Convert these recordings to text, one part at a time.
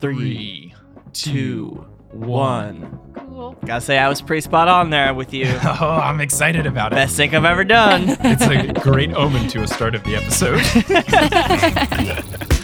Three, two, one. Cool. Gotta say, I was pretty spot on there with you. Oh, I'm excited about it. Best thing I've ever done. It's a great omen to a start of the episode.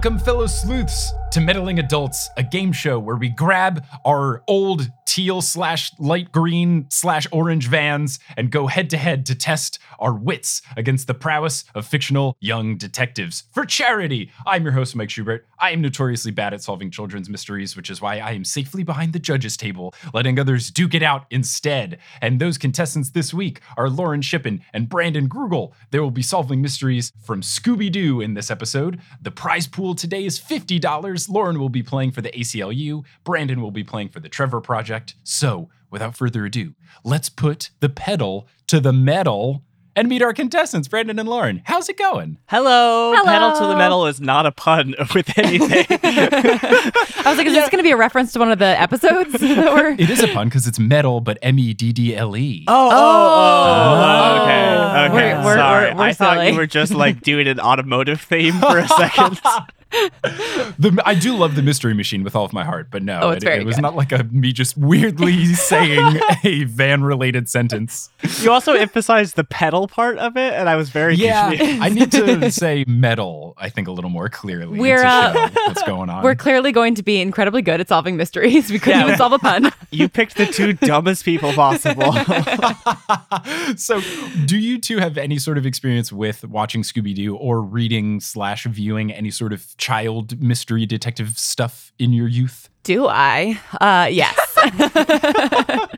Welcome, fellow sleuths, to Meddling Adults, a game show where we grab our old teal slash light green slash orange vans and go head to head to test our wits against the prowess of fictional young detectives for charity. I'm your host, Mike Schubert. I am notoriously bad at solving children's mysteries, which is why I am safely behind the judges' table, letting others duke it out instead. And those contestants this week are Lauren Shippen and Brandon Grugel. They will be solving mysteries from Scooby Doo in this episode. The prize pool today is $50. Lauren will be playing for the ACLU, Brandon will be playing for the Trevor Project. So, without further ado, let's put the pedal to the metal and meet our contestants, Brandon and Lauren. How's it going? Hello. Hello. Pedal to the metal is not a pun with anything. I was like, is this going to be a reference to one of the episodes that? It is a pun because it's metal, but M E D D L E. Oh, Oh. oh. oh. okay. Okay. We're- we're- Sorry. we're- we're I thought silly. you were just like doing an automotive theme for a second. The, I do love the Mystery Machine with all of my heart, but no, Oh, it, it was good. not like a me just weirdly saying a van-related sentence. you also emphasized the pedal part of it, and I was very Yeah, confused. I need to say metal. I think a little more clearly We're, to uh, show what's going on. We're clearly going to be incredibly good at solving mysteries. We couldn't Yeah. even solve a pun. You picked the two dumbest people possible. so, do you two have any sort of experience with watching Scooby Doo or reading slash viewing any sort of child mystery detective stuff in your youth? Do I? Uh, yes.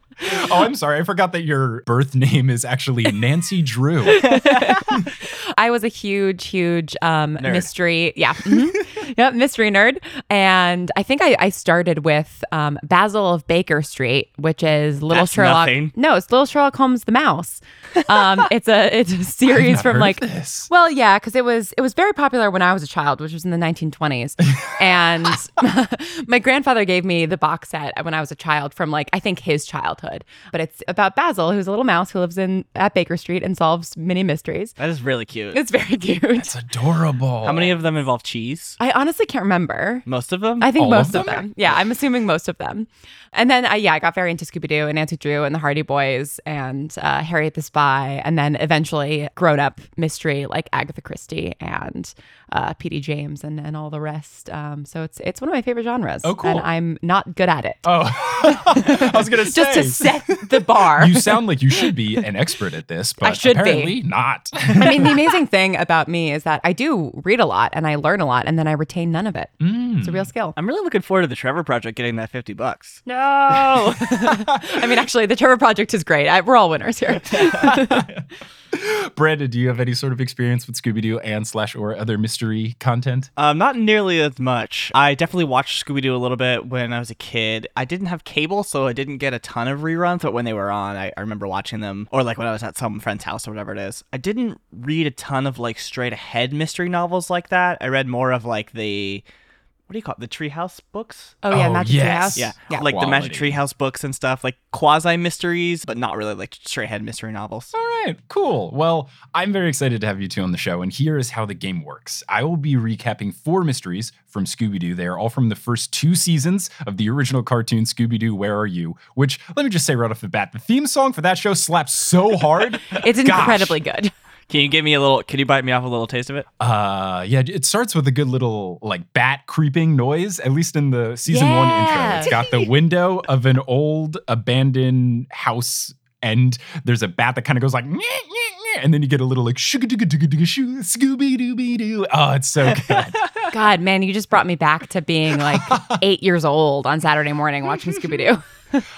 Oh, I'm sorry. I forgot that your birth name is actually Nancy Drew. I was a huge, huge um, mystery. Yeah. mhm. yep. Mystery nerd. And I think I, I started with um, Basil of Baker Street, which is Little That's Sherlock. nothing. No, it's Little Sherlock Holmes the Mouse. Um, it's a it's a series from like this. well, yeah, because it was it was very popular when I was a child, which was in the 1920s. and my grandfather gave me the box set when I was a child from like I think his childhood. But it's about Basil, who's a little mouse who lives in at Baker Street and solves many mysteries. that is really cute. It's very cute. It's adorable. How many of them involve cheese? I honestly can't remember. Most of them? I think All most of them? them. Yeah, I'm assuming most of them. And then, uh, yeah, I got very into Scooby Doo and Nancy Drew and the Hardy Boys and uh, Harriet the Spy, and then eventually grown up mystery like Agatha Christie and uh, P.D. James and, and all the rest. Um, so it's it's one of my favorite genres. Oh, cool. And I'm not good at it. Oh, I was gonna say. Just to set the bar. you sound like you should be an expert at this, but I should be. apparently not. I mean, the amazing thing about me is that I do read a lot and I learn a lot, and then I retain none of it. Mm. It's a real skill. I'm really looking forward to the Trevor Project getting that 50 bucks. No. I mean, actually, the Trevor Project is great. I, we're all winners here. Brandon, do you have any sort of experience with Scooby Doo and slash or other mystery content? Um, not nearly as much. I definitely watched Scooby Doo a little bit when I was a kid. I didn't have cable, so I didn't get a ton of reruns, but when they were on, I, I remember watching them, or like when I was at some friend's house or whatever it is. I didn't read a ton of like straight ahead mystery novels like that. I read more of like the. What do you call it? The Treehouse books? Oh, yeah, Oh, Magic yes. Treehouse. Yeah, Yeah. like the Magic Quality. Treehouse books and stuff, like quasi mysteries, but not really like straight ahead mystery novels. All right, cool. Well, I'm very excited to have you two on the show, and here is how the game works. I will be recapping four mysteries from Scooby Doo. They are all from the first two seasons of the original cartoon Scooby Doo Where Are You? Which, let me just say right off the bat, the theme song for that show slaps so hard. It's Gosh. incredibly good. Can you give me a little? Can you bite me off a little taste of it? Uh, yeah, it starts with a good little like bat creeping noise, at least in the season one intro. It's got the window of an old abandoned house, and there's a bat that kind of goes like, "Nyeh, nyeh, nyeh," and then you get a little like Scooby Dooby Doo. Oh, it's so good. God, man, you just brought me back to being like eight years old on Saturday morning watching Scooby Doo.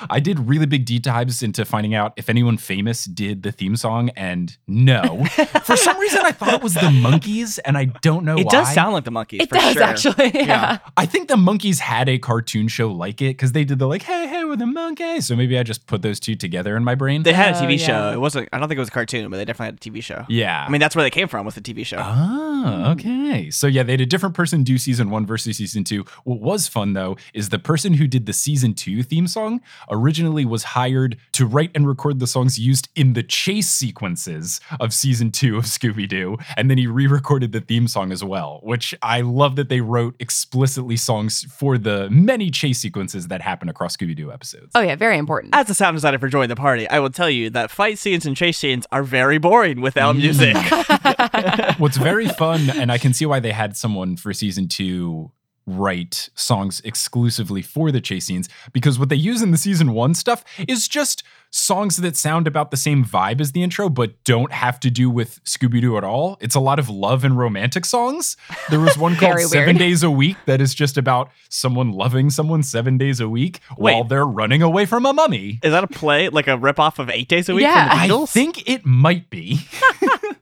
I did really big deep dives into finding out if anyone famous did the theme song, and no. For some reason, I thought it was the Monkees, and I don't know It why. does sound like the Monkees. It for does sure. actually. Yeah. I think the Monkees had a cartoon show like it because they did the like, hey, hey, we're the Monkees. So maybe I just put those two together in my brain. They had a Oh, TV yeah. show. It wasn't. I don't think it was a cartoon, but they definitely had a TV show. yeah. I mean, that's where they came from with the TV show. Ah, okay. So yeah, they had a different person do season one versus season two. What was fun though is the person who did the season two theme song originally was hired to write and record the songs used in the chase sequences of season two of Scooby Doo. And then he re recorded the theme song as well, which I love that they wrote explicitly songs for the many chase sequences that happen across Scooby Doo episodes. Oh yeah, very important. As a sound designer for Join the Party, I will tell you that fight scenes and chase scenes are very boring without mm. music. What's very fun, and I can see why they had someone for season two write songs exclusively for the chase scenes because what they use in the season one stuff is just songs that sound about the same vibe as the intro but don't have to do with Scooby Doo at all. It's a lot of love and romantic songs. There was one called Very Seven. Days a Week that is just about someone loving someone seven days a week Wait. while they're running away from a mummy. Is that a play, like a ripoff of Eight Days a Week Yeah. from the I think it might be.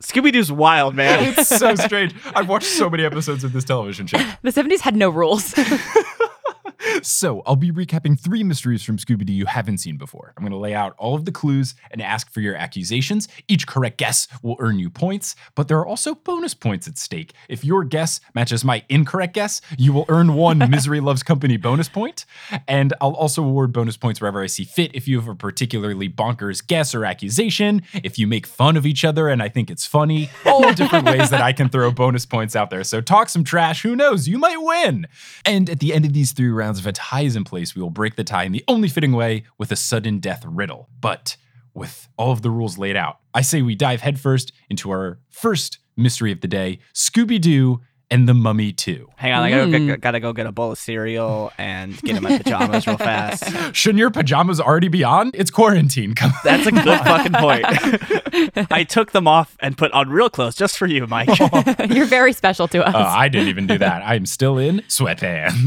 Scooby Doo's wild, man. it's so strange. I've watched so many episodes of this television show. the 70s had no rules. So, I'll be recapping three mysteries from Scooby Doo you haven't seen before. I'm going to lay out all of the clues and ask for your accusations. Each correct guess will earn you points, but there are also bonus points at stake. If your guess matches my incorrect guess, you will earn one Misery Loves Company bonus point, and I'll also award bonus points wherever I see fit if you have a particularly bonkers guess or accusation, if you make fun of each other and I think it's funny, all different ways that I can throw bonus points out there. So, talk some trash, who knows, you might win. And at the end of these three rounds, if a tie is in place, we will break the tie in the only fitting way with a sudden death riddle. But with all of the rules laid out, I say we dive headfirst into our first mystery of the day Scooby Doo and the Mummy 2. Hang on, I gotta, Mm. go, gotta go get a bowl of cereal and get in my pajamas real fast. Shouldn't your pajamas already be on? It's quarantine. Come on. That's a good fucking point. I took them off and put on real clothes just for you, Mike. You're very special to us. Uh, I didn't even do that. I'm still in sweatpants.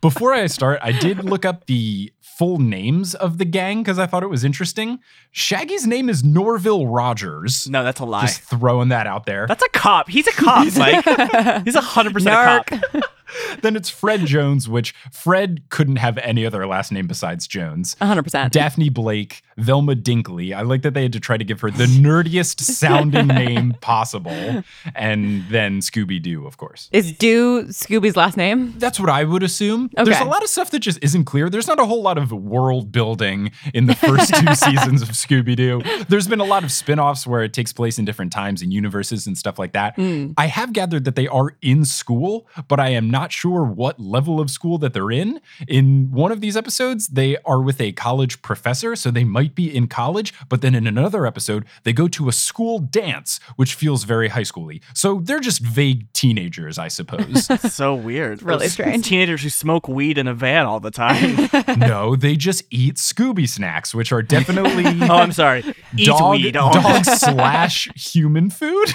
Before I start, I did look up the full names of the gang because I thought it was interesting. Shaggy's name is Norville Rogers. No, that's a lie. Just throwing that out there. That's a cop. He's a cop, Mike. He's a hundred percent a cop. then it's Fred Jones, which Fred couldn't have any other last name besides Jones. 100%. Daphne Blake, Velma Dinkley. I like that they had to try to give her the nerdiest sounding name possible. And then Scooby Doo, of course. Is Do Scooby's last name? That's what I would assume. There's a lot of stuff that just isn't clear. There's not a whole lot of world building in the first two seasons of Scooby Doo. There's been a lot of spin offs where it takes place in different times and universes and stuff like that. Hmm. I have gathered that they are in school, but I am not sure what level of school that they're in. In one of these episodes, they are with a college professor, so they might be in college, but then in another episode, they go to a school dance, which feels very high schooly. So they're just vague teenagers, I suppose. So weird. really Those strange. Teenagers who smoke weed in a van all the time. no, they just eat Scooby snacks, which are definitely oh, I'm sorry. Eat dog, weed. Oh. dog slash human food.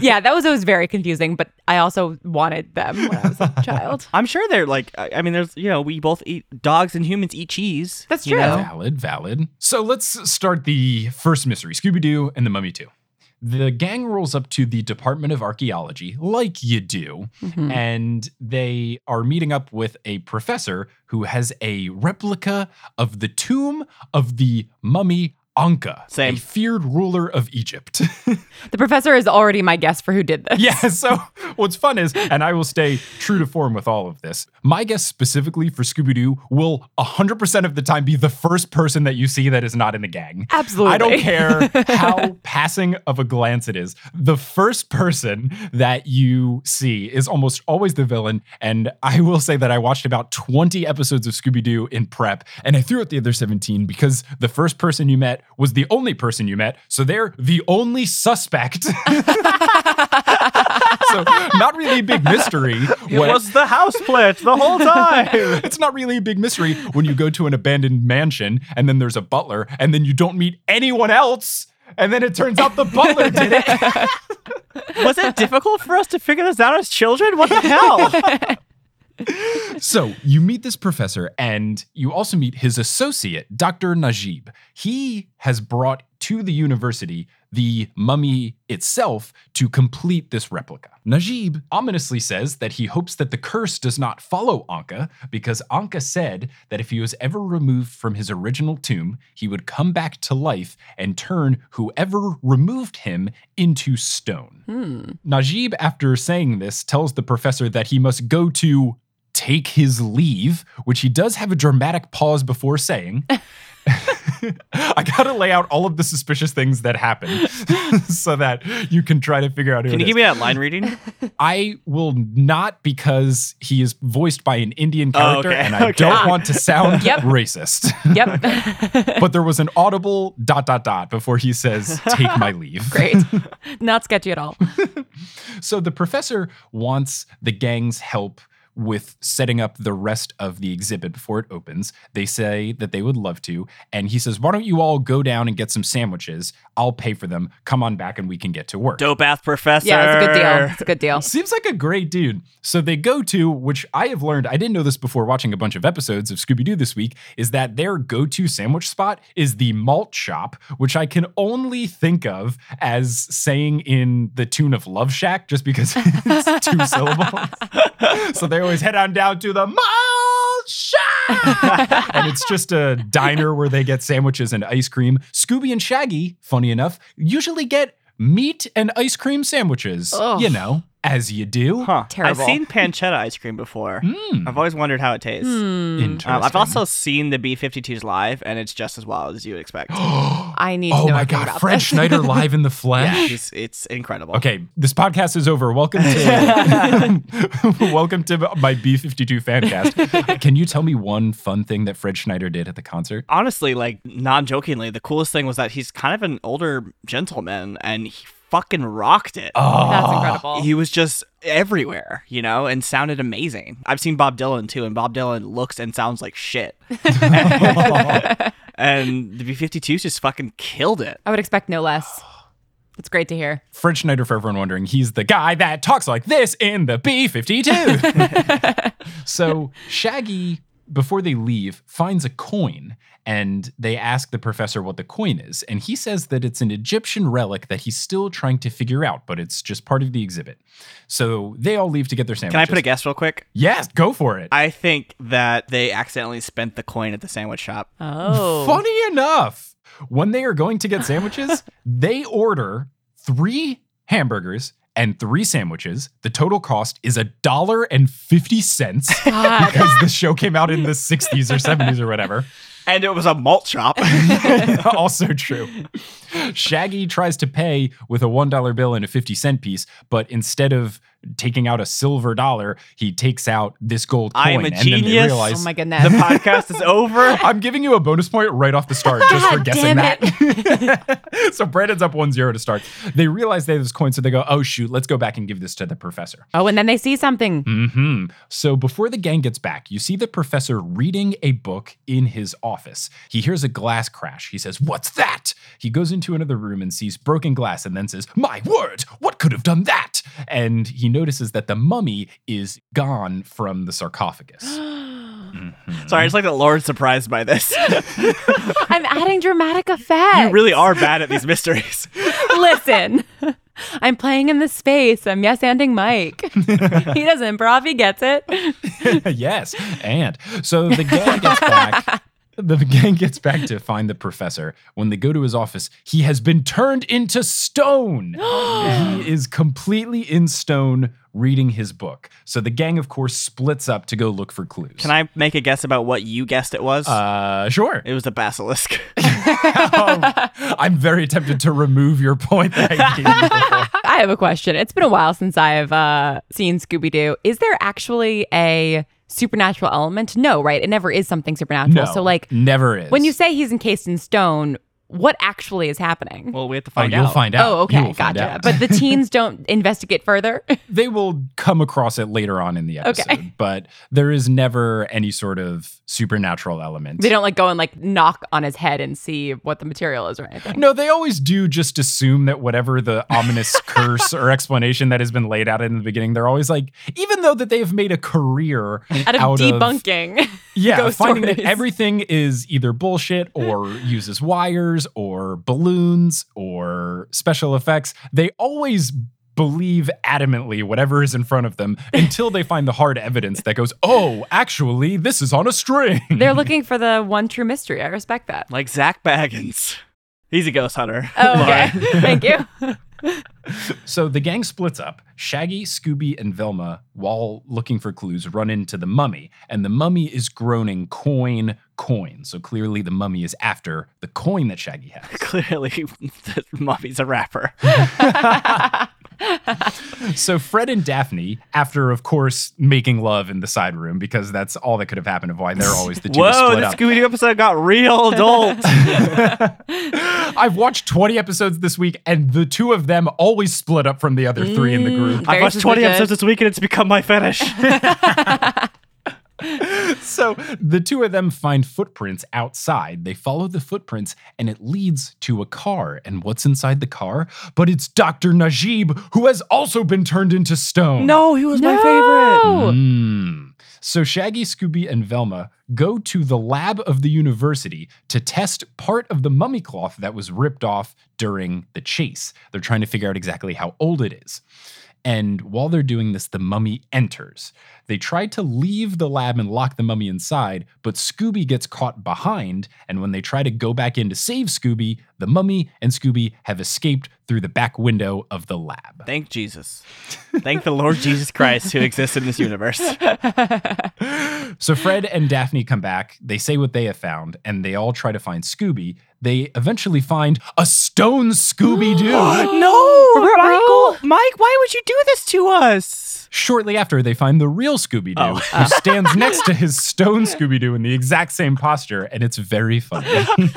yeah, that was always very confusing, but I also wanted them when I was a child. I'm sure they're like. I I mean, there's you know we both eat dogs and humans eat cheese. That's true. know? valid, valid. So let's start the first mystery Scooby Doo and the Mummy 2. The gang rolls up to the Department of Archaeology, like you do, Mhm. and they are meeting up with a professor who has a replica of the tomb of the mummy Anka, Same. a feared ruler of Egypt. The professor is already my guess for who did this. Yeah, so what's fun is, and I will stay true to form with all of this, my guess specifically for Scooby Doo will 100% of the time be the first person that you see that is not in the gang. Absolutely. I don't care how passing of a glance it is. The first person that you see is almost always the villain. And I will say that I watched about 20 episodes of Scooby Doo in prep, and I threw out the other 17 because the first person you met was the only person you met. So they're the only suspect. so, not really a big mystery. It when- was the house plant the whole time. it's not really a big mystery when you go to an abandoned mansion and then there's a butler and then you don't meet anyone else. And then it turns out the butler did it. was it difficult for us to figure this out as children? What the hell? So you meet this professor and you also meet his associate, Dr. Najib. He has brought to the university, the mummy itself, to complete this replica. Najib ominously says that he hopes that the curse does not follow Anka because Anka said that if he was ever removed from his original tomb, he would come back to life and turn whoever removed him into stone. Hmm. Najib, after saying this, tells the professor that he must go to take his leave, which he does have a dramatic pause before saying. I gotta lay out all of the suspicious things that happen so that you can try to figure out who Can it you is. give me that line reading? I will not because he is voiced by an Indian oh, character Oh, okay, and I okay. don't want to sound Yep. racist. Yep. but there was an audible dot dot dot before he says, take my leave. Great. Not sketchy at all. So the professor wants the gang's help with setting up the rest of the exhibit before it opens. They say that they would love to. And he says, Why don't you all go down and get some sandwiches? I'll pay for them. Come on back and we can get to work. Dope ass professor. Yeah, it's a good deal. It's a good deal. Seems like a great dude. So they go to, which I have learned, I didn't know this before watching a bunch of episodes of Scooby Doo this week, is that their go to sandwich spot is the malt shop, which I can only think of as saying in the tune of Love Shack, just because it's two syllables. so they always head on down to the mall shop. and it's just a diner where they get sandwiches and ice cream. Scooby and Shaggy, funny enough, usually get meat and ice cream sandwiches. Ugh. You know, as you do. Huh. Terrible. I've seen pancetta ice cream before. Mm, I've always wondered how it tastes. Hmm. interesting. Um, I've also seen the B52s live, and it's just as wild as you would expect. I need to oh know my God, about Fred. Schneider live in the yeah, flesh. it's, it's incredible. Okay, this podcast is over. Welcome to welcome to my B52 fan cast. Can you tell me one fun thing that Fred Schneider did at the concert? Honestly, like non-jokingly, the coolest thing was that he's kind of an older gentleman, and he fucking rocked it. Oh, That's incredible. He was just everywhere, you know, and sounded amazing. I've seen Bob Dylan too, and Bob Dylan looks and sounds like shit. and the B52s just fucking killed it. I would expect no less. It's great to hear. Fred Schneider, for everyone wondering, he's the guy that talks like this in the B 52. so Shaggy, before they leave, finds a coin and they ask the professor what the coin is. And he says that it's an Egyptian relic that he's still trying to figure out, but it's just part of the exhibit. So they all leave to get their sandwiches. Can I put a guess real quick? Yes, go for it. I think that they accidentally spent the coin at the sandwich shop. Oh. Funny enough, when they are going to get sandwiches, they order three hamburgers and three sandwiches. The total cost is a dollar and fifty cents because the show came out in the 60s or 70s or whatever. And it was a malt shop. also true. Shaggy tries to pay with a $1 bill and a 50 cent piece, but instead of taking out a silver dollar, he takes out this gold coin. I am a and then they genius. realize Oh my goodness. the podcast is over. I'm giving you a bonus point right off the start just for guessing that. so Brandon's up 1 0 to start. They realize they have this coin, so they go, oh, shoot, let's go back and give this to the professor. oh, and then they see something. hmm So before the gang gets back, you see the professor reading a book in his office. He hears a glass crash. He says, What's that? He goes into another room and sees broken glass and then says, My word, what could have done that? And he notices that the mummy is gone from the sarcophagus. Mhm. Sorry, I just like that Lauren's surprised by this. I'm adding dramatic effects. you really are bad at these mysteries. Listen, I'm playing in the space. I'm yes anding Mike. he doesn't improv. He gets it. yes. And so the gang gets back. The gang gets back to find the professor. When they go to his office, he has been turned into stone. he is completely in stone reading his book. So the gang, of course, splits up to go look for clues. Can I make a guess about what you guessed it was? Uh, sure. it was a basilisk. Um, I'm very tempted to remove your point that I gave you. I have a question. It's been a while since I've uh, seen Scooby Doo. Is there actually a supernatural element? No, right? It never is something supernatural. No, So, like, never is. when you say he's encased in stone, what actually is happening? well, we have to oh, find you'll out. find out. oh, okay, gotcha. But the teens don't investigate further. they will come across it later on in the Okay. episode, but there is never any sort of supernatural element. they don't like go and like knock on his head and see what the material is or anything. No, they always do just assume that whatever the ominous curse or explanation that has been laid out in the beginning, they're always like, even though that they've made a career Out of out debunking. yeah, ghost finding that stories. everything is either bullshit or uses wires lasers or balloons or special effects, they always believe adamantly whatever is in front of them until they find the hard evidence that goes, oh, actually, this is on a string. They're looking for the one true mystery. I respect that. Like Zak Bagans. He's a ghost hunter. Oh, okay. Thank you. So the gang splits up. Shaggy, Scooby, and Velma, while looking for clues, run into the mummy, and the mummy is groaning coin, coin. So clearly the mummy is after the coin that Shaggy has. Clearly, the mummy's a rapper. So Fred and Daphne, after of course making love in the side room, because that's all that could have happened of why they're always the two to Whoa, split the up. Scooby Doo episode got real adult. I've watched 20 episodes this week, and the two of them always split up from the other three in the mm, group. Very I've watched 20 episodes this week and it's become my fetish. So the two of them find footprints outside. They follow the footprints and it leads to a car. And what's inside the car? But it's Dr. Najib, who has also been turned into stone. no, he was my favorite. No. Mm. So Shaggy, Scooby, and Velma go to the lab of the university to test part of the mummy cloth that was ripped off during the chase. They're trying to figure out exactly how old it is. And while they're doing this, the mummy enters. They try to leave the lab and lock the mummy inside, but Scooby gets caught behind. And when they try to go back in to save Scooby, the mummy and Scooby have escaped through the back window of the lab. Thank Jesus. Thank the Lord Jesus Christ who exists in this universe. So Fred and Daphne come back. They say what they have found, and they all try to find Scooby. They eventually find a stone Scooby Doo. no, Michael. Mike, why would you do this to us? Shortly after, they find the real Scooby Doo, Oh. who stands next to his stone Scooby Doo in the exact same posture, and it's very funny.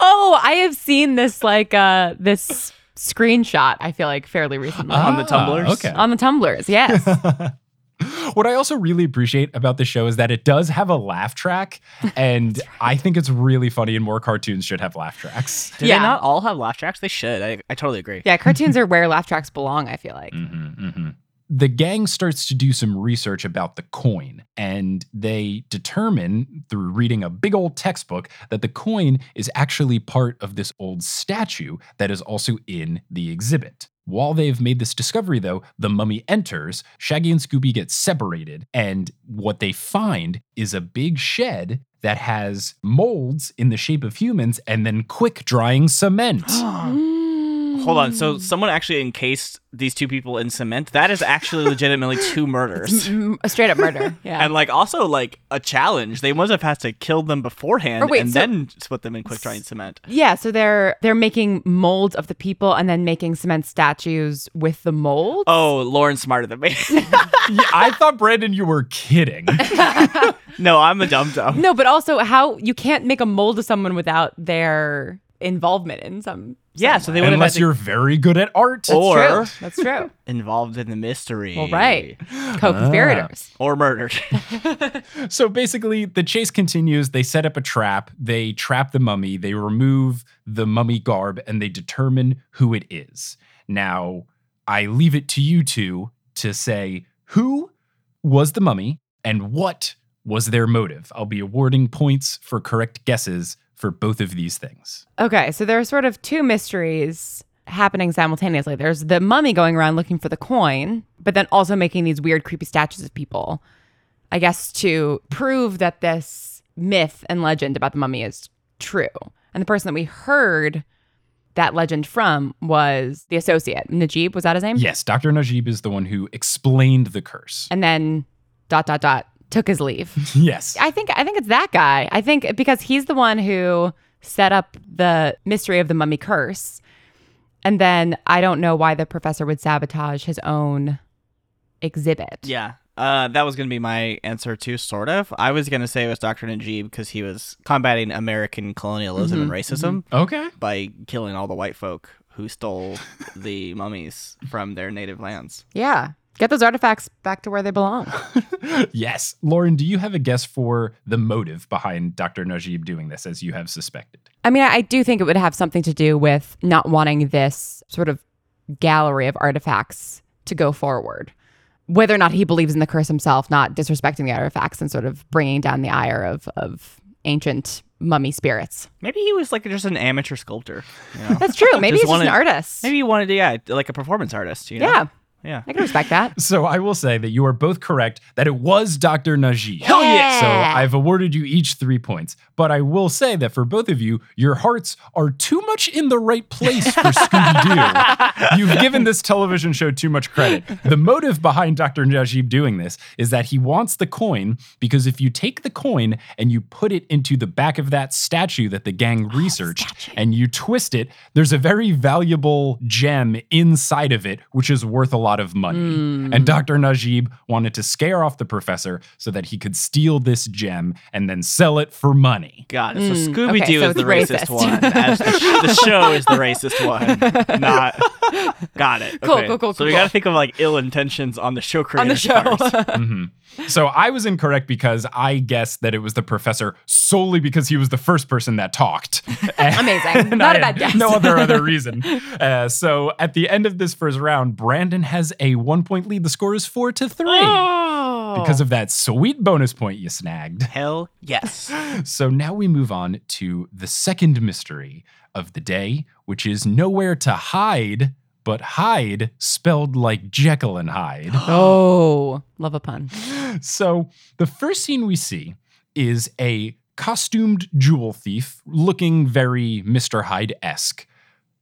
Oh, I have seen this like uh this screenshot. I feel like fairly recently On the Ah, Tumblrs? Okay. on the Tumblrs. Yes. What I also really appreciate about the show is that it does have a laugh track, and I think it's really funny, and more cartoons should have laugh tracks. Do Yeah. they not all have laugh tracks? They should. I, I totally agree. yeah, cartoons are where laugh tracks belong. I feel like. Mm-hmm, The gang starts to do some research about the coin, and they determine through reading a big old textbook that the coin is actually part of this old statue that is also in the exhibit. While they've made this discovery, though, the mummy enters, Shaggy and Scooby get separated, and what they find is a big shed that has molds in the shape of humans and then quick drying cement. Mm. Hold on. So someone actually encased these two people in cement. That is actually legitimately two murders. Mm, a straight up murder. Yeah. And like also like a challenge. They must have had to kill them beforehand wait, and so- then put them in quick drying cement. yeah, so they're they're making molds of the people and then making cement statues with the molds. Oh, Lauren's smarter than me. yeah, I thought, Brandon, you were kidding. no, I'm a dum dum. No, but also how you can't make a mold of someone without their involvement in some. Yeah, so they would Unless you're very good at art. That's Or- true. That's true. involved in the mystery. Well, right. Co-conspirators. Ah. Or murdered. So basically, the chase continues. They set up a trap. They trap the mummy. They remove the mummy garb and they determine who it is. Now, I leave it to you two to say who was the mummy and what was their motive. I'll be awarding points for correct guesses for both of these things. Okay, so there are sort of two mysteries happening simultaneously. There's the mummy going around looking for the coin, but then also making these weird, creepy statues of people. I guess to prove that this myth and legend about the mummy is true. And the person that we heard that legend from was the associate. Najib, was that his name? Yes, Dr. Najib is the one who explained the curse. And then dot dot dot took his leave. Yes. I think I think it's that guy. I think because he's the one who set up the mystery of the mummy curse. And then I don't know why the professor would sabotage his own exhibit. yeah. Uh, that was going to be my answer too, sort of. I was going to say it was Dr. Najib because he was combating American colonialism and racism Okay. by killing all the white folk who stole the mummies from their native lands. Yeah. Get those artifacts back to where they belong. Yes. Lauren, do you have a guess for the motive behind Dr. Najib doing this as you have suspected? I mean, I I do think it would have something to do with not wanting this sort of gallery of artifacts to go forward. Whether or not he believes in the curse himself, not disrespecting the artifacts and sort of bringing down the ire of, of ancient mummy spirits. Maybe he was like just an amateur sculptor. You know? That's true. Maybe Just he's just an artist. Maybe he wanted to, yeah, like a performance artist. You know? Yeah, Yeah. I can respect that. So I will say that you are both correct that it was Dr. Najee. Hell yeah. So I've awarded you each three points. But I will say that for both of you, your hearts are too much in the right place for Scooby Doo. You've given this television show too much credit. The motive behind Dr. Najib doing this is that he wants the coin because if you take the coin and you put it into the back of that statue that the gang researched and you twist it, there's a very valuable gem inside of it, which is worth a lot of money. And Dr. Najib wanted to scare off the professor so that he could steal this gem and then sell it for money. Got it. So Mm, Scooby Doo okay, so is the racist racist. one. As the, sh- the show is the racist one. Not. Got it. Cool, Okay. cool, cool, So cool, we got to think of like ill intentions on the show creators. On the show. part. Mhm. So I was incorrect because I guessed that it was the professor solely because he was the first person that talked. Amazing. Not I a bad guess. No other other reason. Uh, so at the end of this first round, Brandon has a one point lead. The score is four to three Oh. because of that sweet bonus point you snagged. Hell yes. So now we move on to the second mystery of the day, which is nowhere to hide, but hide spelled like Jekyll and Hyde. Oh, love a pun. So the first scene we see is a costumed jewel thief looking very Mr. Hyde esque,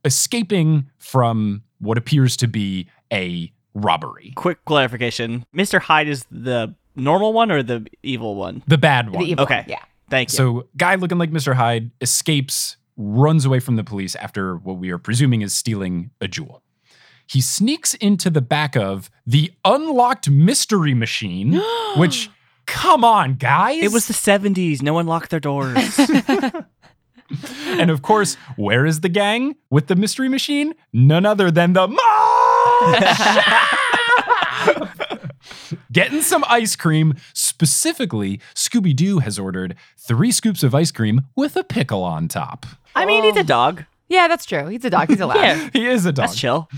escaping from what appears to be a robbery. Quick clarification: Mr. Hyde is the normal one or the evil one? The bad one. The evil Okay. one, Yeah. Thank you. So, guy looking like Mr. Hyde escapes, runs away from the police after what we are presuming is stealing a jewel. He sneaks into the back of the unlocked mystery machine, which, come on, guys. it was the 70s. No one locked their doors. and of course, where is the gang with the mystery machine? None other than the Mosh! Getting some ice cream. Specifically, Scooby Doo has ordered three scoops of ice cream with a pickle on top. I mean, he's a oh. dog. Yeah, that's true. He's a dog. He's allowed. Yeah. He is a dog. That's chill.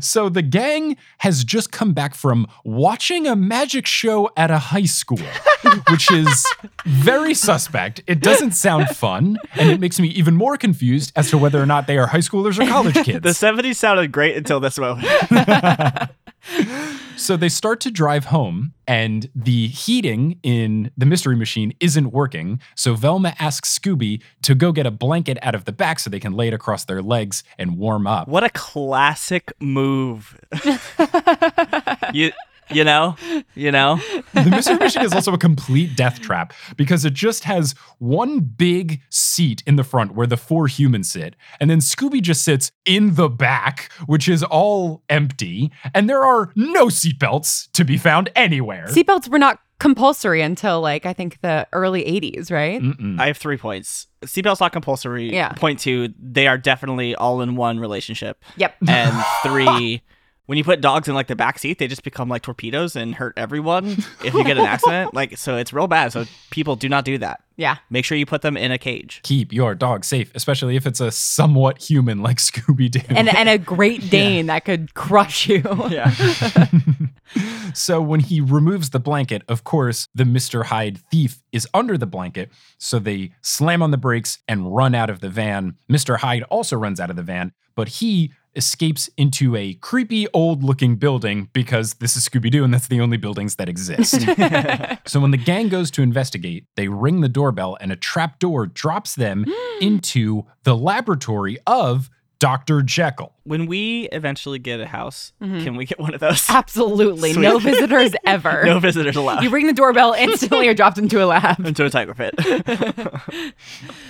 So the gang has just come back from watching a magic show at a high school, which is very suspect. It doesn't sound fun, and it makes me even more confused as to whether or not they are high schoolers or college kids. The 70s sounded great until this moment. So they start to drive home, and the heating in the mystery machine isn't working. So Velma asks Scooby to go get a blanket out of the back so they can lay it across their legs and warm up. What a classic move. you you know? You know? The mystery machine is also a complete death trap because it just has one big seat in the front where the four humans sit, and then Scooby just sits in the back, which is all empty, and there are no seatbelts to be found anywhere. Seatbelts were not compulsory until like I think the early 80s, right? Mm-mm. I have three points. Seatbelt's not compulsory. Yeah. Point two, they are definitely all in one relationship. Yep. And three, when you put dogs in like the back seat, they just become like torpedoes and hurt everyone if you get an accident. Like so it's real bad. So people do not do that. Yeah. Make sure you put them in a cage. Keep your dog safe, especially if it's a somewhat human like Scooby Doo. And and a Great Dane that could crush you. Yeah. So when he removes the blanket, of course, the Mr. Hyde thief is under the blanket. So they slam on the brakes and run out of the van. Mr. Hyde also runs out of the van, but he escapes into a creepy old looking building because this is Scooby Doo and that's the only buildings that exist. so when the gang goes to investigate, they ring the doorbell and a trap door drops them into the laboratory of Dr. Jekyll. When we eventually get a house, Mhm. can we get one of those? Absolutely. Sweet. No visitors ever. no visitors allowed. You ring the doorbell instantly you're dropped into a lab. into a tiger pit.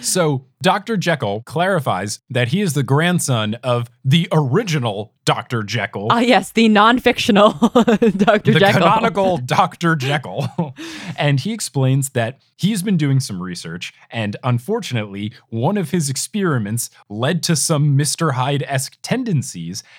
So Dr. Jekyll clarifies that he is the grandson of the original Dr. Jekyll, Ah, yes, the non-fictional Dr. the Jekyll. The canonical Dr. Jekyll. and he explains that he's been doing some research, and unfortunately, one of his experiments led to some Mr. Hyde esque tendencies,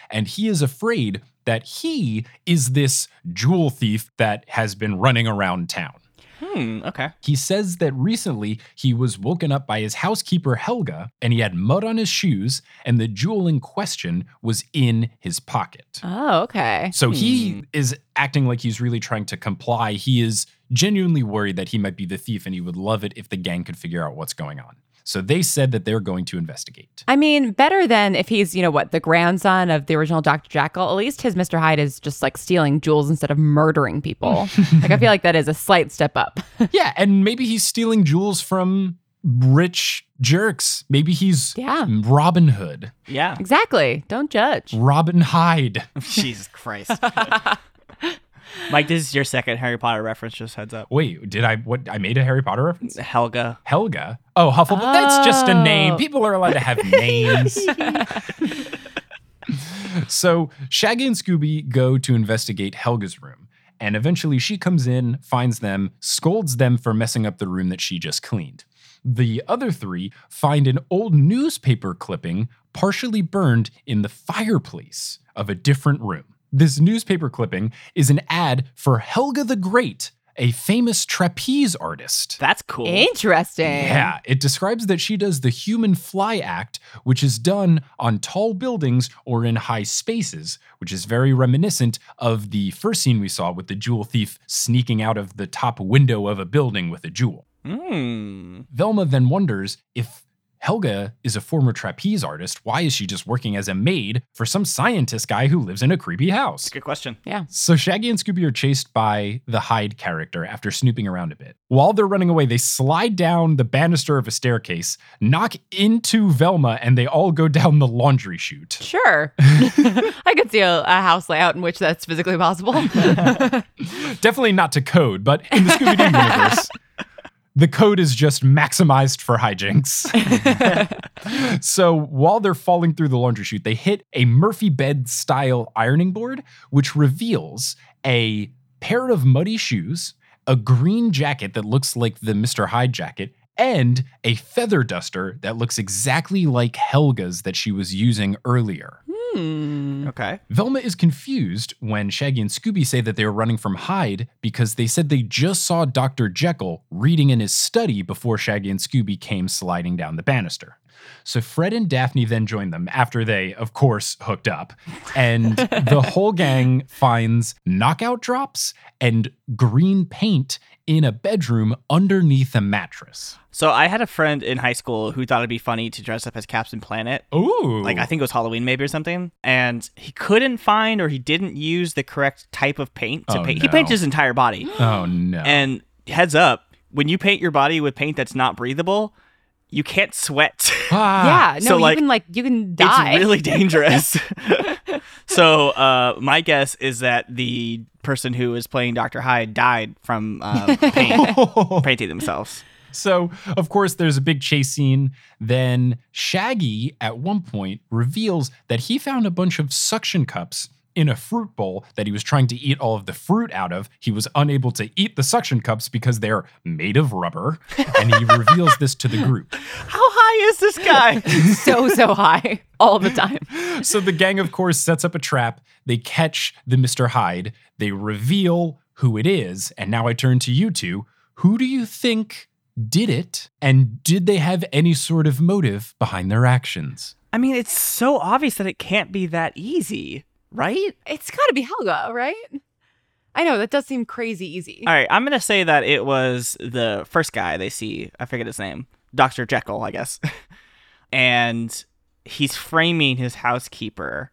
and he is afraid that he is this jewel thief that has been running around town. Hmm. Okay. He says that recently he was woken up by his housekeeper Helga and he had mud on his shoes and the jewel in question was in his pocket. Oh, okay. So he is acting like he's really trying to comply. He is genuinely worried that he might be the thief and he would love it if the gang could figure out what's going on. So they said that they're going to investigate. I mean, better than if he's, you know, what, the grandson of the original Dr. Jekyll. At least his Mr. Hyde is just like stealing jewels instead of murdering people. like, I feel like that is a slight step up. yeah, and maybe he's stealing jewels from rich jerks. Maybe he's Yeah. Robin Hood, Yeah. exactly. Don't judge. Robin Hyde. Jesus Christ. Mike, this is your second Harry Potter reference. Just heads up. Wait, did I what I made a Harry Potter reference? Helga. Helga. Oh, Hufflepuff. That's just a oh. name. Oh. People are allowed to have names. so Shaggy and Scooby go to investigate Helga's room. And eventually she comes in, finds them, scolds them for messing up the room that she just cleaned. The other three find an old newspaper clipping partially burned in the fireplace of a different room. This newspaper clipping is an ad for Helga the Great, a famous trapeze artist. That's cool. Interesting. Yeah, it describes that she does the human fly act, which is done on tall buildings or in high spaces, which is very reminiscent of the first scene we saw with the jewel thief sneaking out of the top window of a building with a jewel. Hmm. Velma then wonders if Helga is a former trapeze artist, why is she just working as a maid for some scientist guy who lives in a creepy house? Good question. Yeah. So Shaggy and Scooby are chased by the Hyde character after snooping around a bit. While they're running away, they slide down the banister of a staircase, knock into Velma, and they all go down the laundry chute. Sure. I could see a, a house layout in which that's physically possible. Definitely not to code, but in the Scooby Doo universe, the code is just maximized for hijinks. so while they're falling through the laundry chute, they hit a Murphy bed style ironing board, which reveals a pair of muddy shoes, a green jacket that looks like the Mr. Hyde jacket, and a feather duster that looks exactly like Helga's that she was using earlier. Hmm. Okay. Velma is confused when Shaggy and Scooby say that they are running from Hyde because they said they just saw Dr. Jekyll reading in his study before Shaggy and Scooby came sliding down the banister. So Fred and Daphne then join them after they, of course, hooked up. And the whole gang finds knockout drops and green paint in a bedroom underneath a mattress. So I had a friend in high school who thought it'd be funny to dress up as Captain Planet. Ooh. Like I think it was Halloween maybe or something, and he couldn't find or he didn't use the correct type of paint to Oh, paint. He painted his entire body. Oh no. And heads up, when you paint your body with paint that's not breathable, you can't sweat. Ah. yeah. No, so, you like, can like you can die. It's really dangerous. so uh, my guess is that the person who was playing Dr. Hyde died from uh, paint, painting themselves. So, of course, there's a big chase scene. Then Shaggy, at one point, reveals that he found a bunch of suction cups in a fruit bowl that he was trying to eat all of the fruit out of. He was unable to eat the suction cups because they're made of rubber. And he reveals this to the group. How high is this guy? so so high all the time. So the gang, of course, sets up a trap. They catch the Mr. Hyde. They reveal who it is. And now I turn to you two. Who do you think did it? And did they have any sort of motive behind their actions? I mean, it's so obvious that it can't be that easy, right? It's got to be Helga, right? I know that does seem crazy easy. All right, I'm gonna say that it was the first guy they see. I forget his name, Doctor Jekyll, I guess. and he's framing his housekeeper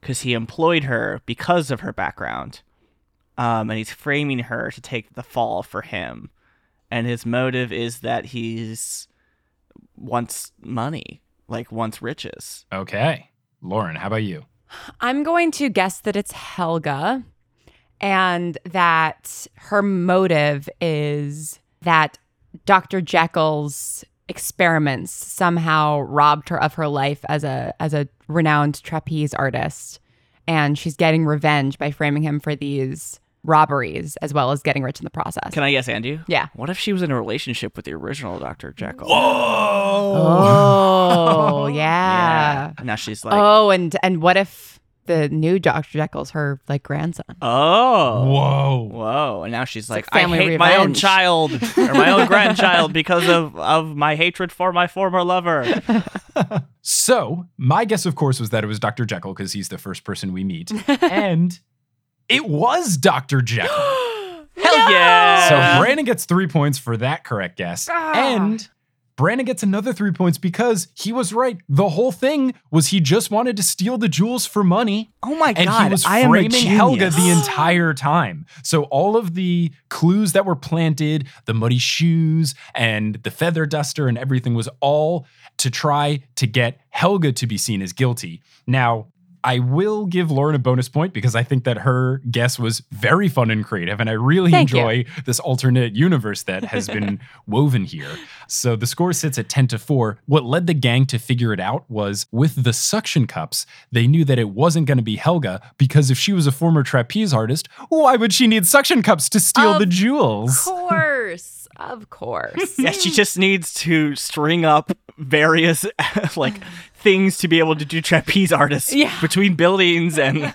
because he employed her because of her background, um, and he's framing her to take the fall for him. And his motive is that he's wants money, like wants riches. Okay. Lauren, how about you? I'm going to guess that it's Helga and that her motive is that Dr. Jekyll's experiments somehow robbed her of her life as a as a renowned trapeze artist and she's getting revenge by framing him for these robberies as well as getting rich in the process. Can I guess, Andrew? Yeah. What if she was in a relationship with the original Doctor Jekyll? Whoa! Oh, yeah. Yeah. Now she's like, Oh, and and what if the new Dr. Jekyll's her like grandson. Oh. Whoa. Whoa. And now she's like, like I hate my own child or my own grandchild because of, of my hatred for my former lover. So, my guess, of course, was that it was Dr. Jekyll because he's the first person we meet. and it was Dr. Jekyll. Hell yeah. So, Brandon gets three points for that correct guess. Ah. And Brandon gets another three points because he was right. The whole thing was he just wanted to steal the jewels for money. oh my And god, he was I am framing Helga the entire time. So all of the clues that were planted, the muddy shoes and the feather duster and everything was all to try to get Helga to be seen as guilty. Now, I will give Lauren a bonus point because I think that her guess was very fun and creative, and I really Thank you. enjoy this alternate universe that has been woven here. So the score sits at 10 to 4. What led the gang to figure it out was with the suction cups, they knew that it wasn't going to be Helga because if she was a former trapeze artist, why would she need suction cups to steal Of the jewels? Of course. Of course. Yeah, she just needs to string up various like things to be able to do trapeze artists Yeah. between buildings and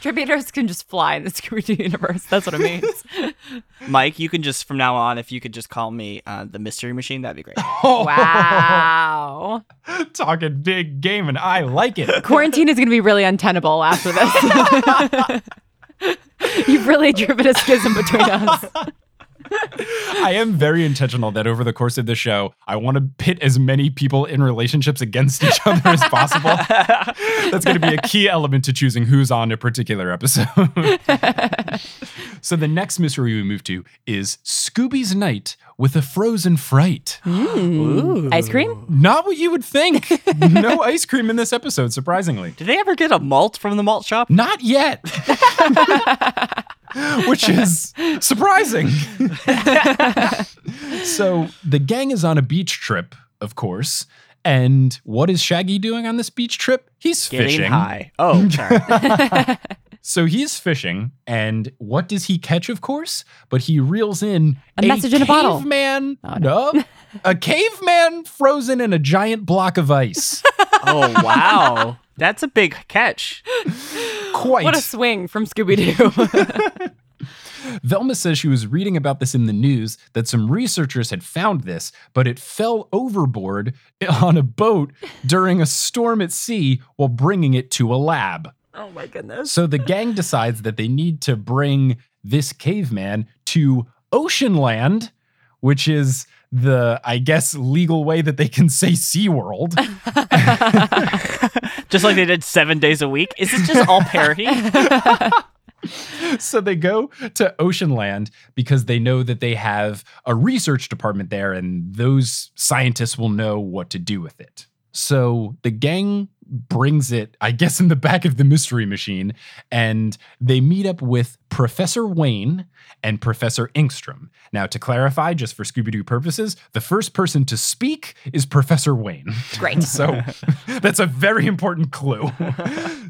Trapezers can just fly in the Scooby Doo universe. That's what it means. Mike, you can just from now on, if you could just call me uh, the mystery machine, that'd be great. wow. Talking big game, and I like it. Quarantine is going to be really untenable after this. You've really driven a schism between us. I am very intentional that over the course of the show, I want to pit as many people in relationships against each other as possible. That's going to be a key element to choosing who's on a particular episode. so the next mystery we move to is Scooby's Night with a Frozen Fright. Ice cream? Not what you would think. no ice cream in this episode, surprisingly. Did they ever get a malt from the malt shop? Not yet. Which is surprising. so the gang is on a beach trip, of course. And what is Shaggy doing on this beach trip? He's Getting fishing. high. Oh, sorry. So he's fishing, and what does he catch, of course? But he reels in A message in a bottle. Caveman, oh, no, a caveman frozen in a giant block of ice. oh, wow. That's a big catch. Quite. What a swing from Scooby Doo. Velma says she was reading about this in the news that some researchers had found this, but it fell overboard on a boat during a storm at sea while bringing it to a lab. oh my goodness. So the gang decides that they need to bring this caveman to Oceanland, which is the, I guess, legal way that they can say SeaWorld. Just like they did seven days a week. Is this just all parody? so they go to Oceanland because they know that they have a research department there and those scientists will know what to do with it. So the gang brings it, I guess, in the back of the mystery machine, and they meet up with Professor Wayne and Professor Ingstrom. Now, to clarify, just for Scooby Doo purposes, the first person to speak is Professor Wayne. Great. So that's a very important clue.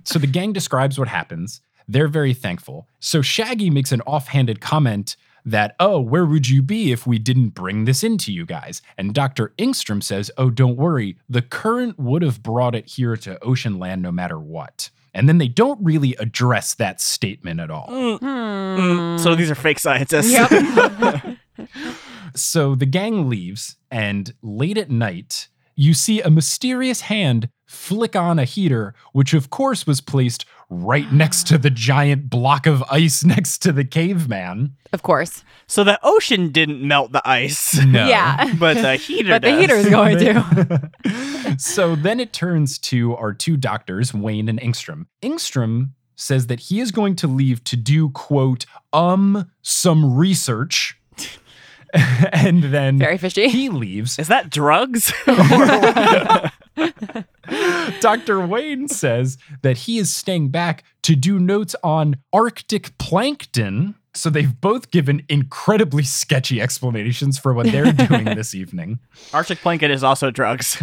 so the gang describes what happens. They're very thankful. So Shaggy makes an offhanded comment that, oh, where would you be if we didn't bring this into you guys? And Dr. Ingstrom says, oh, don't worry. The current would have brought it here to ocean land no matter what. And then they don't really address that statement at all. Mm, so these are fake scientists. Yep. So the gang leaves, and late at night, you see a mysterious hand flick on a heater, which of course was placed right next to the giant block of ice next to the caveman. of course. So the ocean didn't melt the ice, No. Yeah. but the heater But the does. heater is going to. so then it turns to our two doctors, Wayne and Ingstrom. Ingstrom says that he is going to leave to do, quote, um, some research. and then Very fishy. he leaves. Is that drugs? Dr. Wayne says that he is staying back to do notes on Arctic plankton. So they've both given incredibly sketchy explanations for what they're doing this evening. Arctic plankton is also drugs.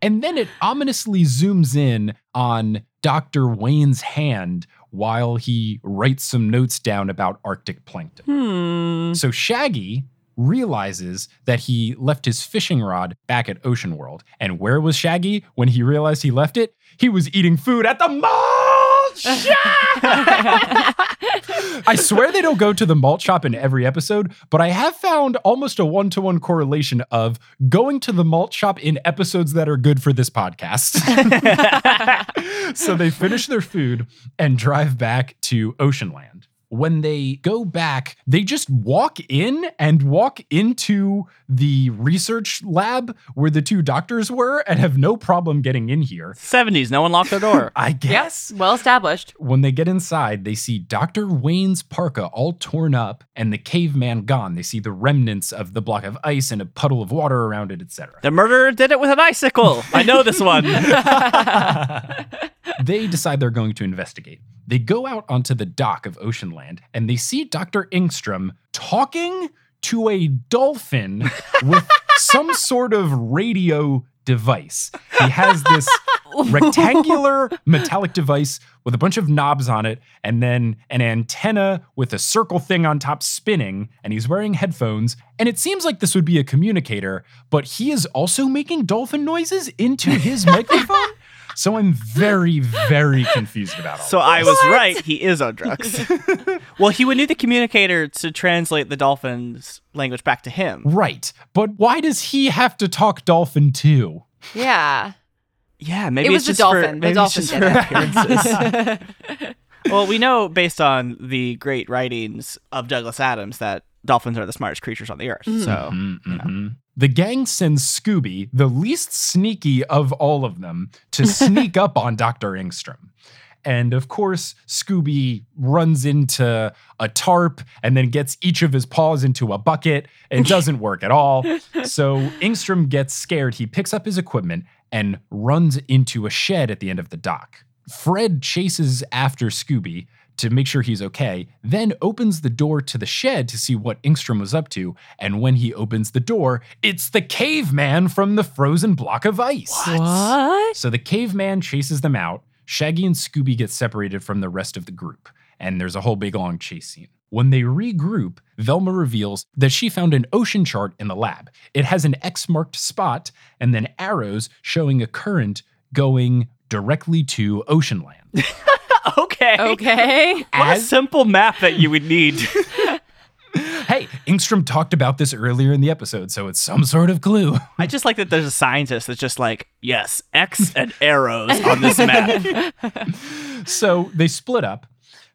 And then it ominously zooms in on Dr. Wayne's hand while he writes some notes down about Arctic plankton. Hmm. So Shaggy realizes that he left his fishing rod back at Ocean World. And where was Shaggy when he realized he left it? He was eating food at the malt shop. I swear they don't go to the malt shop in every episode, but I have found almost a one to one correlation of going to the malt shop in episodes that are good for this podcast. so they finish their food and drive back to Oceanland when they go back, they just walk in and walk into the research lab where the two doctors were and have no problem getting in here. 70s, no one locked their door. I guess. Yes, well established. When they get inside, they see Dr. Wayne's parka all torn up and the caveman gone. They see the remnants of the block of ice and a puddle of water around it, etc. the murderer did it with an icicle. I know this one. they decide they're going to investigate. They go out onto the dock of Oceanland and they see Dr. Ingstrom talking to a dolphin with some sort of radio device. He has this rectangular metallic device with a bunch of knobs on it and then an antenna with a circle thing on top spinning and he's wearing headphones and it seems like this would be a communicator but he is also making dolphin noises into his microphone so i'm very very confused about all So of I this. was right. He is on drugs. well, he would need the communicator to translate the dolphin's language back to him. right but why does he have to talk dolphin too Yeah. Yeah, maybe it was it's the just for- dolphin. the maybe it's dolphin just did for appearances. it. well, we know based on the great writings of Douglas Adams that dolphins are the smartest creatures on the earth. So Mhm. The gang sends Scooby, the least sneaky of all of them, to sneak up on Dr. Ingstrom. And of course, Scooby runs into a tarp and then gets each of his paws into a bucket. It doesn't work at all. So Ingstrom gets scared. He picks up his equipment and runs into a shed at the end of the dock. Fred chases after Scooby to make sure he's okay, then opens the door to the shed to see what Ingstrom was up to. And when he opens the door, it's the caveman from the frozen block of ice. what? So the caveman chases them out. Shaggy and Scooby get separated from the rest of the group, and there's a whole big long chase scene. When they regroup, Velma reveals that she found an ocean chart in the lab. It has an X marked spot and then arrows showing a current going directly to Oceanland. okay. Okay. What a As- simple map that you would need. hey, Ingstrom talked about this earlier in the episode, so it's some sort of clue. I just like that there's a scientist that's just like, yes, X and arrows on this map. so they split up.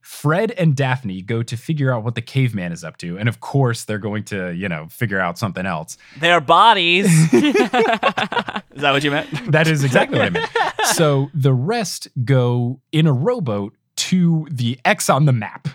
Fred and Daphne go to figure out what the caveman is up to. And of course, they're going to, you know, figure out something else. Their bodies. is that what you meant? That is exactly what I meant. So the rest go in a rowboat to the X on the map.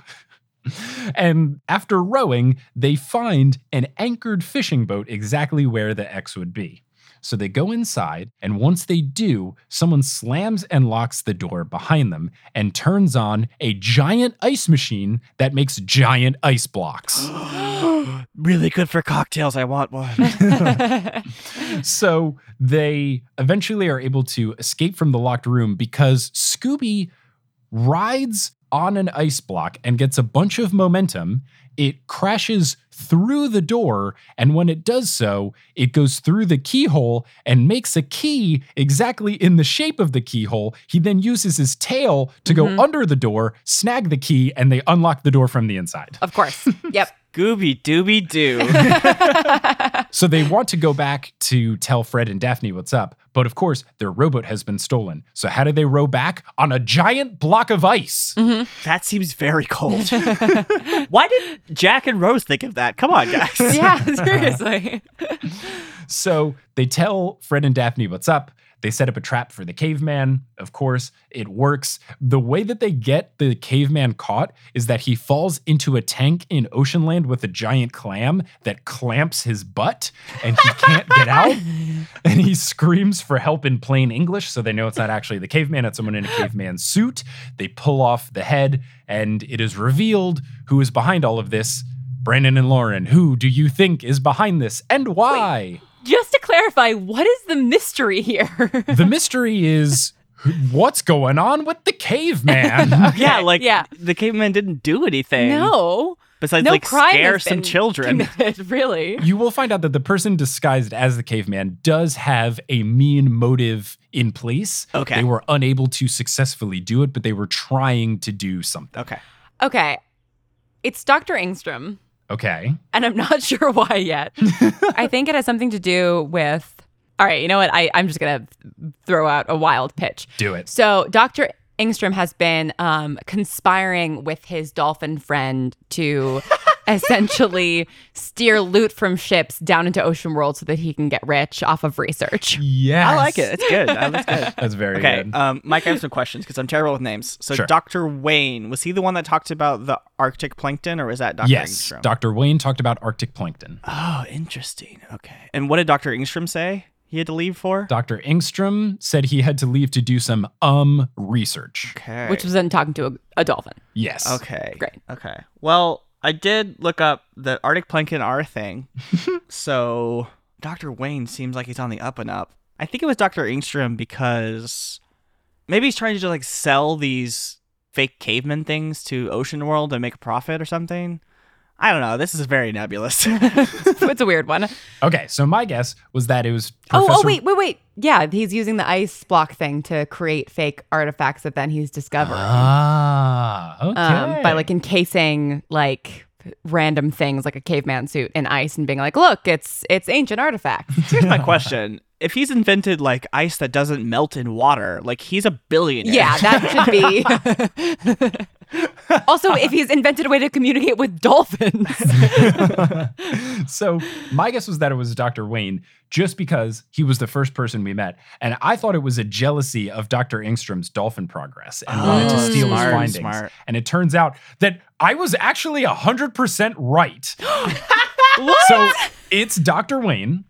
And after rowing, they find an anchored fishing boat exactly where the X would be. So they go inside, and once they do, someone slams and locks the door behind them and turns on a giant ice machine that makes giant ice blocks. really good for cocktails. I want one. so they eventually are able to escape from the locked room because Scooby rides on an ice block and gets a bunch of momentum. It crashes through the door, and when it does so, it goes through the keyhole and makes a key exactly in the shape of the keyhole. He then uses his tail to go mm-hmm. under the door, snag the key, and they unlock the door from the inside. Of course. Yep. Gooby dooby doo. So they want to go back to tell Fred and Daphne what's up, but of course their rowboat has been stolen. So how do they row back? On a giant block of ice. Mm-hmm. That seems very cold. Why did Jack and Rose think of that? Come on, guys. Yeah, seriously. So they tell Fred and Daphne what's up. They set up a trap for the caveman. Of course, it works. The way that they get the caveman caught is that he falls into a tank in Oceanland with a giant clam that clamps his butt and he can't get out. And he screams for help in plain English. So they know it's not actually the caveman, it's someone in a caveman suit. They pull off the head and it is revealed who is behind all of this. Brandon and Lauren, who do you think is behind this and why? Just to clarify, what is the mystery here? the mystery is what's going on with the caveman? Yeah, like Yeah. the caveman didn't do anything. no. besides no like crime scare some children. committed, really. You will find out that the person disguised as the caveman does have a mean motive in place. Okay. They were unable to successfully do it, but they were trying to do something. Okay. Okay, it's Dr. Ingstrom, Okay. and I'm not sure why yet. I think it has something to do with. All right, you know what? I, I'm just gonna throw out a wild pitch. Do it. So Dr. Ingstrom has been um, conspiring with his dolphin friend to essentially steer loot from ships down into ocean world so that he can get rich off of research. Yes. I like it. It's good. That's good. That's very Okay, good. um, Mike, I have some questions because I'm terrible with names. So, Sure. Dr. Wayne, was he the one that talked about the Arctic plankton, or was that Dr. yes. Ingstrom? Dr. Wayne talked about Arctic plankton. oh, interesting. Okay. And what did Dr. Ingstrom say he had to leave for? Dr. Ingstrom said he had to leave to do some um research. Okay. Which was then talking to a, a dolphin. Yes. Okay. Great. Okay. Well, I did look up the Arctic plankton are a thing. so Dr. Wayne seems like he's on the up and up. I think it was Dr. Ingstrom because maybe he's trying to just like sell these fake caveman things to Ocean World and make a profit or something. I don't know. This is very nebulous. it's a weird one. Okay, so my guess was that it was Oh, oh, wait, wait, wait. Yeah, he's using the ice block thing to create fake artifacts that then he's discovering Ah, okay. um, by like encasing like random things like a caveman suit in ice and being like, look, it's it's ancient artifacts. Here's my question. If he's invented like ice that doesn't melt in water, like he's a billionaire. yeah, that should be. also, if he's invented a way to communicate with dolphins. so my guess was that it was Dr. Wayne just because he was the first person we met. And I thought it was a jealousy of Dr. Ingstrom's dolphin progress and wanted to Oh, steal smart, his findings. smart. And it turns out that I was actually 100% right. So it's Dr. Wayne.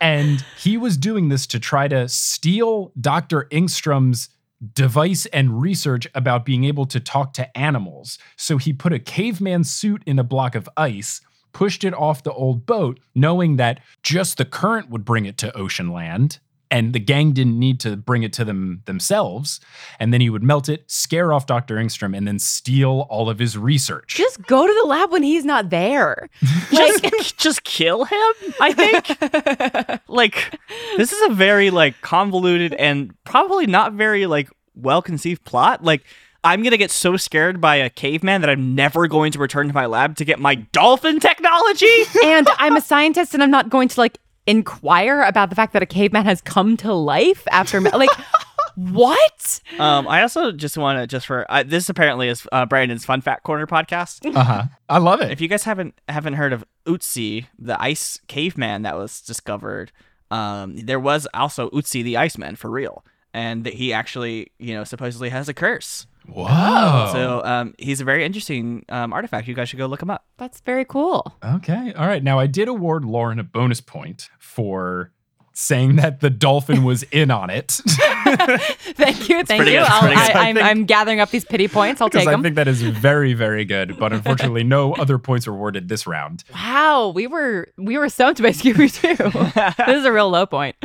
And he was doing this to try to steal Dr. Ingstrom's device and research about being able to talk to animals. So he put a caveman suit in a block of ice, pushed it off the old boat, knowing that just the current would bring it to ocean land. And the gang didn't need to bring it to them themselves. And then he would melt it, scare off Dr. Ingstrom, and then steal all of his research. Just go to the lab when he's not there. just, just kill him i think like this is a very like convoluted and probably not very like well conceived plot like i'm gonna get so scared by a caveman that i'm never going to return to my lab to get my dolphin technology and I'm a scientist and I'm not going to like inquire about the fact that a caveman has come to life after like what? um i also just want to just for uh, this apparently is uh, brandon's fun fact corner podcast Uh huh. I love it. if you guys haven't haven't heard of Ötzi, the ice caveman that was discovered, um, there was also Ötzi the Iceman for real, and that he actually, you know, supposedly has a curse. Whoa. So um, he's a very interesting um, artifact. You guys should go look him up. That's very cool. Okay. All right. Now, I did award Lauren a bonus point for saying that the dolphin was in on it. Thank you, thank you. I'll, pretty good. I, I I'm, think- I'm gathering up these pity points. I'll Because take I think that is very, very good. But unfortunately, no other points were awarded this round. wow, we were we were stumped by Scooby Doo. this is a real low point.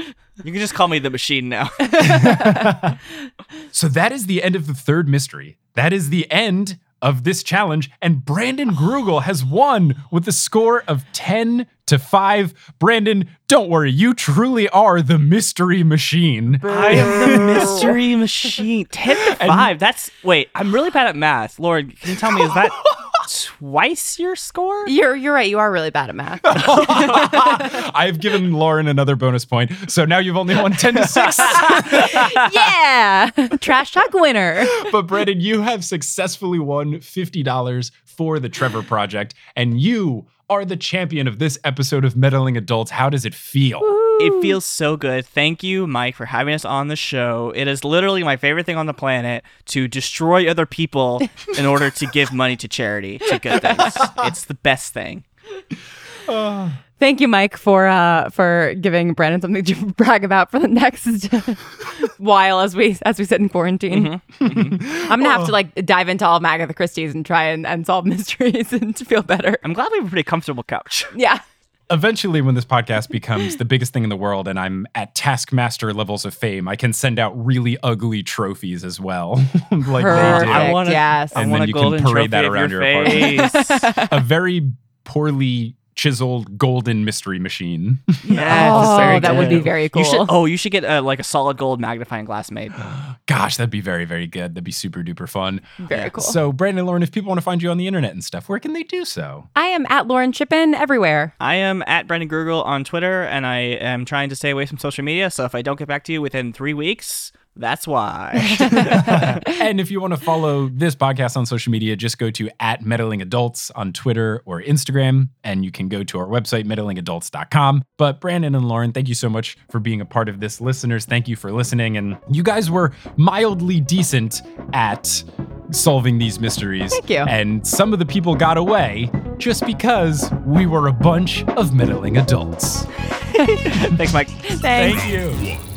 You can just call me the machine now. So that is the end of the third mystery. That is the end of this challenge. And Brandon Grugel has won with a score of 10 to 5. Brandon, don't worry. You truly are the mystery machine. I am the mystery machine. Ten to five. That's wait. I'm really bad at math. Lord, can you tell me is that twice your score? You're you're right. You are really bad at math. I've given Lauren another bonus point. So now you've only won 10 to 6. yeah, trash talk winner. but Brandon, you have successfully won $50 for the Trevor Project, and you are the champion of this episode of Meddling Adults. How does it feel? It feels so good. Thank you, Mike, for having us on the show. It is literally my favorite thing on the planet to destroy other people in order to give money to charity, to good things. It's the best thing. Thank you, Mike, for uh for giving Brandon something to brag about for the next while as we as we sit in quarantine. I'm gonna have to like dive into all of Agatha Christie's and try and, and solve mysteries and to feel better. I'm glad we have a pretty comfortable couch. Yeah. Eventually when this podcast becomes the biggest thing in the world and I'm at taskmaster levels of fame, I can send out really ugly trophies as well. like Perfect. they do. I wanna- yes. I And want then a you can parade that around your your face. a very poorly chiseled golden mystery machine. Yes, oh, very that would be very cool. You should. Oh, you should get a, like a solid gold magnifying glass made. Gosh, that'd be very, very good. That'd be super duper fun. very cool. So, Brandon and Lauren, if people want to find you on the internet and stuff, where can they do so? I am at Lauren Shippen everywhere. I am at Brandon Grugel on Twitter, and I am trying to stay away from social media. So if I don't get back to you within three weeks, that's why. and if you want to follow this podcast on social media, just go to at meddling adults on Twitter or Instagram, and you can go to our website, meddlingadults.com. But Brandon and Lauren, thank you so much for being a part of this. Listeners, thank you for listening. And you guys were mildly decent at solving these mysteries. Thank you. And some of the people got away just because we were a bunch of meddling adults. Thanks, Mike. Thanks. Thank you.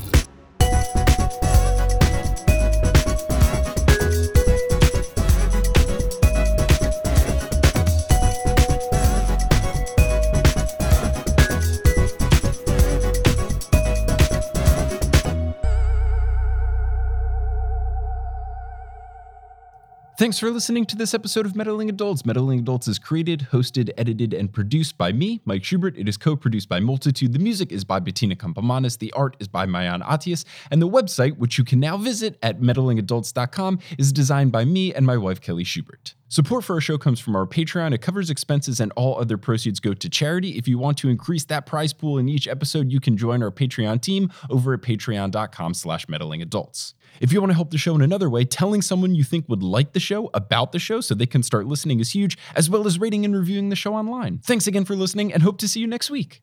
Thanks for listening to this episode of Meddling Adults. Meddling Adults is created, hosted, edited, and produced by me, Mike Schubert. It is co produced by Multitude. The music is by Bettina Kampamanis. The art is by Mayan Atias. And the website, which you can now visit at meddlingadults.com, is designed by me and my wife, Kelly Schubert. Support for our show comes from our Patreon. It covers expenses and all other proceeds go to charity. If you want to increase that prize pool in each episode, you can join our Patreon team over at patreon.com slash meddlingadults. If you want to help the show in another way, telling someone you think would like the show about the show so they can start listening is huge, as well as rating and reviewing the show online. Thanks again for listening and hope to see you next week.